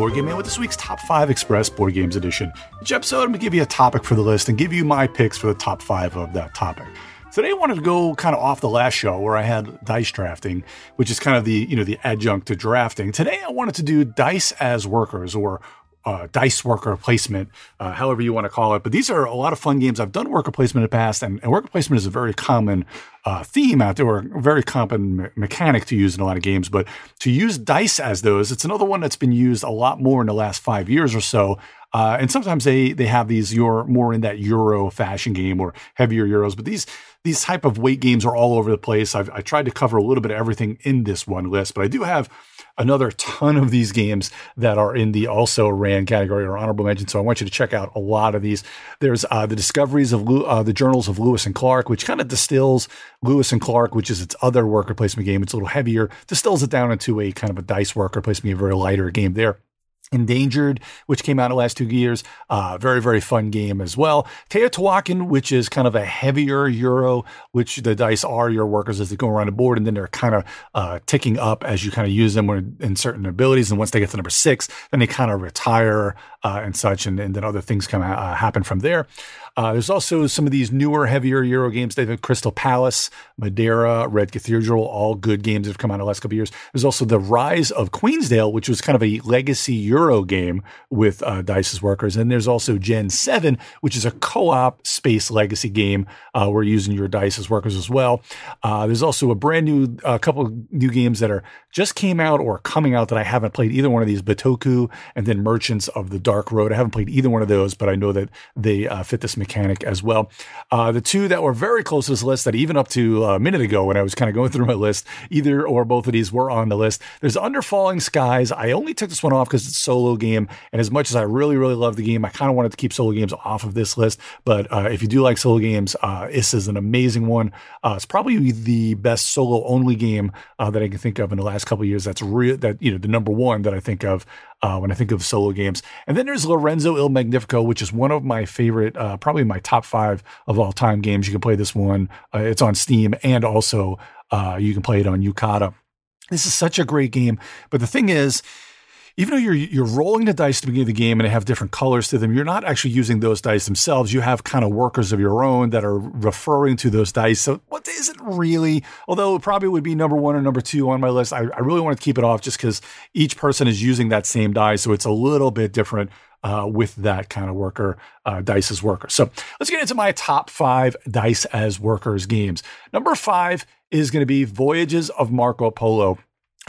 Board Game Man, with this week's Top 5 Express Board Games Edition. Each episode, I'm going to give you a topic for the list and give you my picks for the top five of that topic. Today, I wanted to go kind of off the last show where I had dice drafting, which is kind of the, you know, the adjunct to drafting. Today, I wanted to do dice as workers or uh, dice worker placement, uh, however you want to call it. But these are a lot of fun games. I've done worker placement in the past, and, and worker placement is a very common uh, theme out there, or a very common me- mechanic to use in a lot of games. But to use dice as those, it's another one that's been used a lot more in the last five years or so. Uh, and sometimes they they have these you're more in that Euro fashion game or heavier Euros, but these these type of weight games are all over the place. I've I tried to cover a little bit of everything in this one list, but I do have another ton of these games that are in the also ran category or honorable mention. So I want you to check out a lot of these. There's uh, the discoveries of uh, the journals of Lewis and Clark, which kind of distills Lewis and Clark, which is its other worker placement game. It's a little heavier, distills it down into a kind of a dice worker placement, game, a very lighter game there. Endangered, which came out in the last two years. Uh, very, very fun game as well. Teotihuacan, which is kind of a heavier Euro, which the dice are your workers as they go around the board, and then they're kind of uh, ticking up as you kind of use them in certain abilities. And once they get to number six, then they kind of retire uh, and such, and, and, then other things come uh, happen from there. Uh, there's also some of these newer, heavier Euro games. They've had Crystal Palace, Madeira, Red Cathedral, all good games that have come out in the last couple years. There's also The Rise of Queensdale, which was kind of a legacy Euro game with uh, Dice's workers. And there's also Gen 7, which is a co op space legacy game uh, where you're using your dice as workers as well. Uh, there's also a brand new, a couple new games that are just came out or coming out that I haven't played either one of these Bitoku and then Merchants of the Dark Road. I haven't played either one of those, but I know that they uh, fit this mechanic as well. Uh, the two that were very close to this list, that even up to a minute ago when I was kind of going through my list, either or both of these were on the list. There's Under Falling Skies. I only took this one off because it's a solo game, and as much as I really, really love the game, I kind of wanted to keep solo games off of this list. But uh, if you do like solo games, uh, this is an amazing one. Uh, it's probably the best solo only game uh, that I can think of in the last couple years. That's real. That you know, the number one that I think of uh, when I think of solo games. And then there's Lorenzo Il Magnifico, which is one of my favorite, uh, probably my top five of all time games. You can play this one. Uh, it's on Steam and also uh, you can play it on Yucata. This is such a great game. But the thing is, even though you're you're rolling the dice to begin the game and they have different colors to them, you're not actually using those dice themselves. You have kind of workers of your own that are referring to those dice. So what isn't really, although it probably would be number one or number two on my list, I, I really want to keep it off just because each person is using that same die, so it's a little bit different. Uh, with that kind of worker, uh, dice as worker. So let's get into my top five dice as workers games. Number five is going to be Voyages of Marco Polo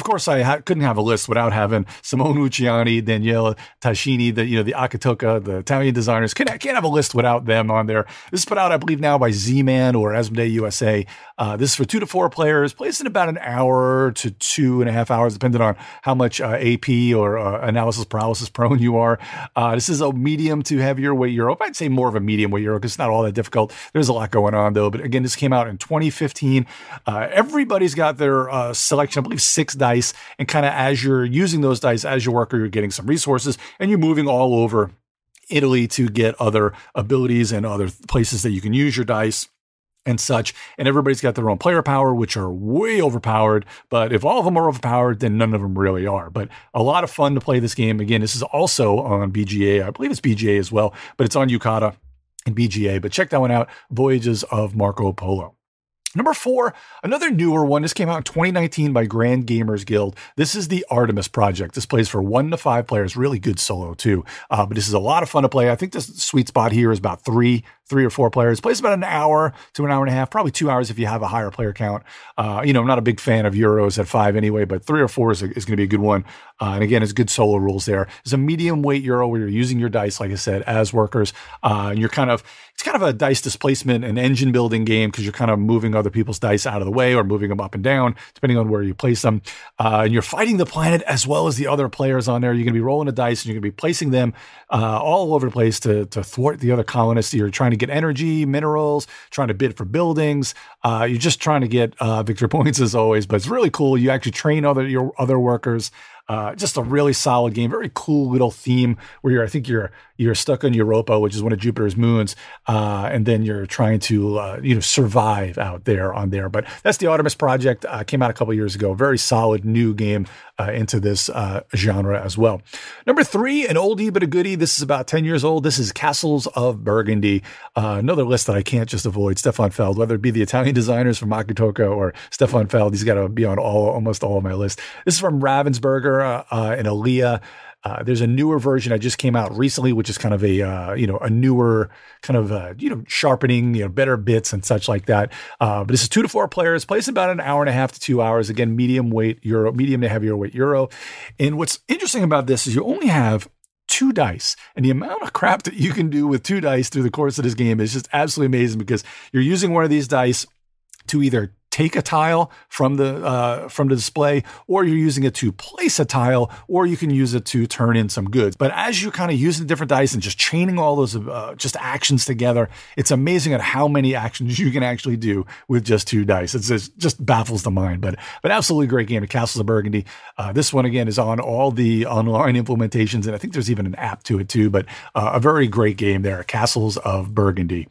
of course, I ha- couldn't have a list without having Simone Luciani, Daniele Tascini, the you know the Acchittocca, the Italian designers. Can't, can't have a list without them on there. This is put out, I believe, now by Z-Man or Asmodee USA. Uh, this is for two to four players. Plays in about an hour to two and a half hours, depending on how much uh, AP or uh, analysis paralysis prone you are. Uh, this is a medium to heavier weight Euro. I'd say more of a medium weight Euro because it's not all that difficult. There's a lot going on though. But again, this came out in 2015. Uh, everybody's got their uh, selection. I believe six dice, and kind of as you're using those dice as your worker, you're getting some resources, and you're moving all over Italy to get other abilities and other places that you can use your dice and such. And everybody's got their own player power, which are way overpowered. But if all of them are overpowered, then none of them really are. But a lot of fun to play this game. Again, this is also on BGA. I believe it's BGA as well, but it's on Yucata and BGA. But check that one out Voyages of Marco Polo. Number four, another newer one. This came out in 2019 by Grand Gamers Guild. This is the Artemis Project. This plays for one to five players. Really good solo too. Uh, but this is a lot of fun to play. I think the sweet spot here is about three three or four players. Plays about an hour to an hour and a half, probably two hours if you have a higher player count. Uh, you know, I'm not a big fan of Euros at five anyway, but three or four is, is going to be a good one. Uh, and again, it's good solo rules there. It's a medium weight Euro where you're using your dice, like I said, as workers. Uh, and you're kind of, it's kind of a dice displacement and engine building game because you're kind of moving other people's dice out of the way or moving them up and down, depending on where you place them. Uh, and you're fighting the planet as well as the other players on there. You're going to be rolling the dice and you're going to be placing them uh, all over the place to, to thwart the other colonists. You're trying to get energy, minerals, trying to bid for buildings. Uh, you're just trying to get uh, victory points as always, but it's really cool. You actually train other your other workers. Uh, just a really solid game, very cool little theme where you're, I think you're you're stuck on Europa, which is one of Jupiter's moons, uh, and then you're trying to uh, you know survive out there on there. But that's the Artemis Project. Uh, came out a couple years ago. Very solid new game uh, into this uh, genre as well. Number three, an oldie but a goodie. This is about ten years old. This is Castles of Burgundy. Uh, another list that I can't just avoid. Stefan Feld, whether it be the Italian designers from Acchittocca or Stefan Feld, he's got to be on all almost all of my list. This is from Ravensburger and Alea. Uh, there's a newer version that just came out recently, which is kind of a uh, you know a newer kind of uh, you know sharpening, you know better bits and such like that. Uh, but this is two to four players, plays about an hour and a half to two hours. Again, medium weight euro, medium to heavier weight euro. And what's interesting about this is you only have two dice. And the amount of crap that you can do with two dice through the course of this game is just absolutely amazing because you're using one of these dice to either take a tile from the uh, from the display, or you're using it to place a tile, or you can use it to turn in some goods. But as you're kind of using different dice and just chaining all those uh, just actions together, it's amazing at how many actions you can actually do with just two dice. It's, it just baffles the mind. But but absolutely great game, Castles of Burgundy. Uh, this one again is on all the online implementations, and I think there's even an app to it too. But uh, a very great game there, Castles of Burgundy.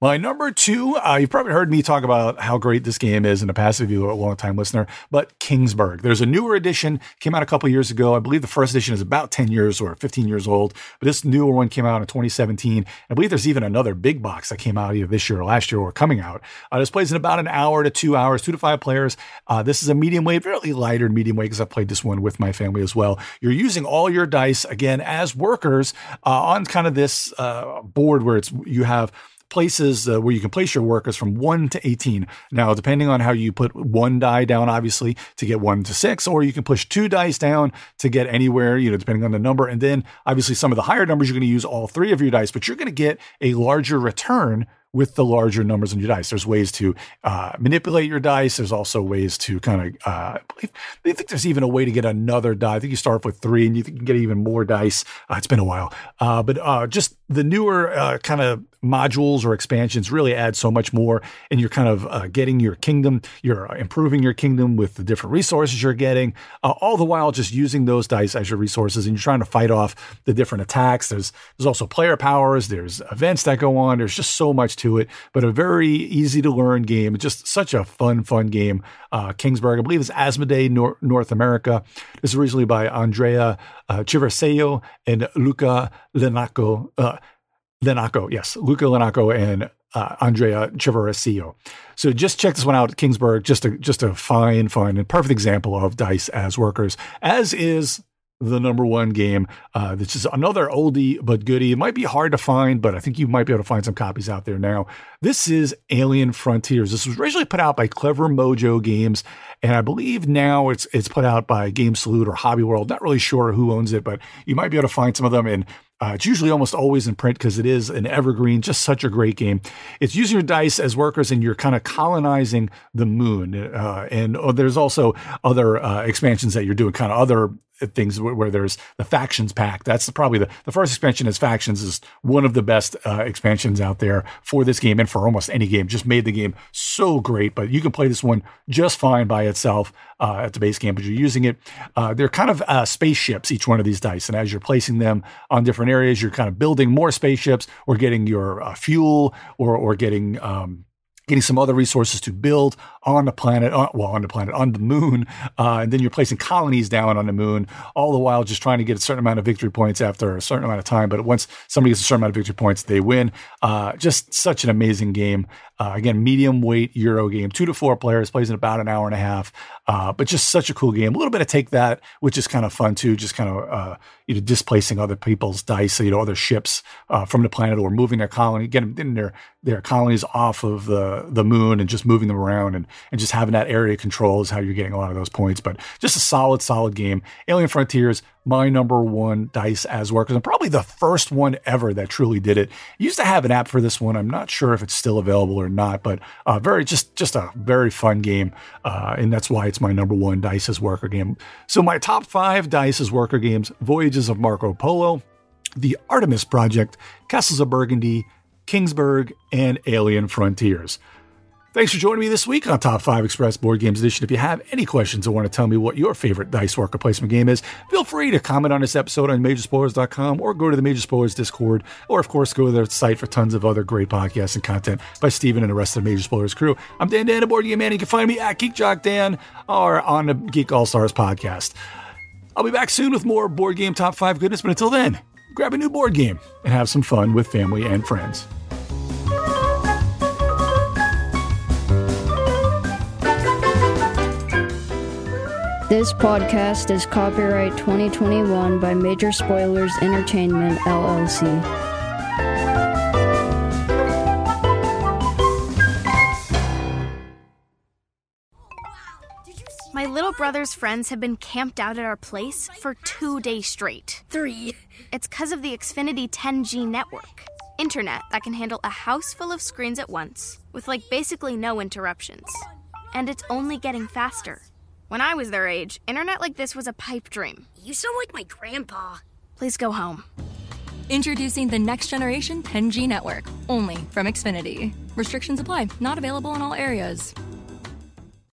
My number two, uh, you've probably heard me talk about how great this game is in the past if you're a long time listener, but Kingsburg. There's a newer edition, came out a couple years ago. I believe the first edition is about 10 years or 15 years old, but this newer one came out in 2017. I believe there's even another big box that came out either this year or last year or coming out. Uh, this plays in about an hour to two hours, two to five players. Uh, this is a medium weight, fairly lighter medium weight because I've played this one with my family as well. You're using all your dice again as workers uh, on kind of this uh, board where it's you have places uh, where you can place your workers from 1 to 18. Now, depending on how you put one die down, obviously, to get 1 to 6, or you can push two dice down to get anywhere, you know, depending on the number. And then, obviously, some of the higher numbers, you're going to use all three of your dice, but you're going to get a larger return with the larger numbers on your dice. There's ways to uh, manipulate your dice. There's also ways to kind of, uh, I think there's even a way to get another die. I think you start off with three and you can get even more dice. Uh, it's been a while. Uh, but uh, just the newer uh, kind of modules or expansions really add so much more and you're kind of getting your kingdom you're improving your kingdom with the different resources you're getting all the while just using those dice as your resources and you're trying to fight off the different attacks there's there's also player powers there's events that go on there's just so much to it but a very easy to learn game just such a fun fun game uh, kingsburg i believe it's asmodee Nor- north america this is originally by andrea uh, and luca lenaco uh, Lenaco, yes, Luca Lenaco and uh, Andrea Chiarvesio. So just check this one out, Kingsburg. Just a just a fine, fine, and perfect example of dice as workers, as is the number one game. Uh, this is another oldie but goodie. It might be hard to find, but I think you might be able to find some copies out there now. This is Alien Frontiers. This was originally put out by Clever Mojo Games, and I believe now it's it's put out by Game Salute or Hobby World. Not really sure who owns it, but you might be able to find some of them. And uh, it's usually almost always in print because it is an evergreen, just such a great game. It's using your dice as workers and you're kind of colonizing the moon. Uh, and oh, there's also other uh, expansions that you're doing, kind of other things where, there's the factions pack. That's probably the, the first expansion is factions is one of the best uh, expansions out there for this game and for almost any game. Just made the game so great, but you can play this one just fine by itself uh, at the base camp but you're using it. Uh, they're kind of uh, spaceships, each one of these dice. And as you're placing them on different areas, you're kind of building more spaceships or getting your uh, fuel or, or getting, um, getting some other resources to build on the planet, uh, well, on the planet, on the moon, uh, and then you're placing colonies down on the moon, all the while just trying to get a certain amount of victory points after a certain amount of time. But once somebody gets a certain amount of victory points, they win. Uh, just such an amazing game. Uh, again, medium weight Euro game, two to four players, plays in about an hour and a half. Uh, but just such a cool game. A little bit of take that, which is kind of fun too. Just kind of uh, you know displacing other people's dice, you know, other ships uh, from the planet or moving their colony, getting their their colonies off of the the moon and just moving them around and and just having that area control is how you're getting a lot of those points. But just a solid, solid game. Alien Frontiers, my number one dice as workers, and probably the first one ever that truly did it. used to have an app for this one. I'm not sure if it's still available or not, but uh, very just just a very fun game, uh, and that's why it's my number one dice as worker game. So my top five dice as worker games: Voyages of Marco Polo, The Artemis Project, Castles of Burgundy, Kingsburg, and Alien Frontiers. Thanks for joining me this week on Top 5 Express Board Games Edition. If you have any questions or want to tell me what your favorite dice worker placement game is, feel free to comment on this episode on Majorspoilers.com or go to the Major Spoilers Discord, or of course go to their site for tons of other great podcasts and content by Steven and the rest of the Major Spoilers crew. I'm Dan Dan, a board game man. You can find me at Geek Jock Dan or on the Geek All Stars podcast. I'll be back soon with more board game top five goodness, but until then, grab a new board game and have some fun with family and friends. This podcast is copyright 2021 by Major Spoilers Entertainment, LLC. My little brother's friends have been camped out at our place for two days straight. Three. It's because of the Xfinity 10G network. Internet that can handle a house full of screens at once, with like basically no interruptions. And it's only getting faster. When I was their age, internet like this was a pipe dream. You sound like my grandpa. Please go home. Introducing the next generation 10G network, only from Xfinity. Restrictions apply, not available in all areas.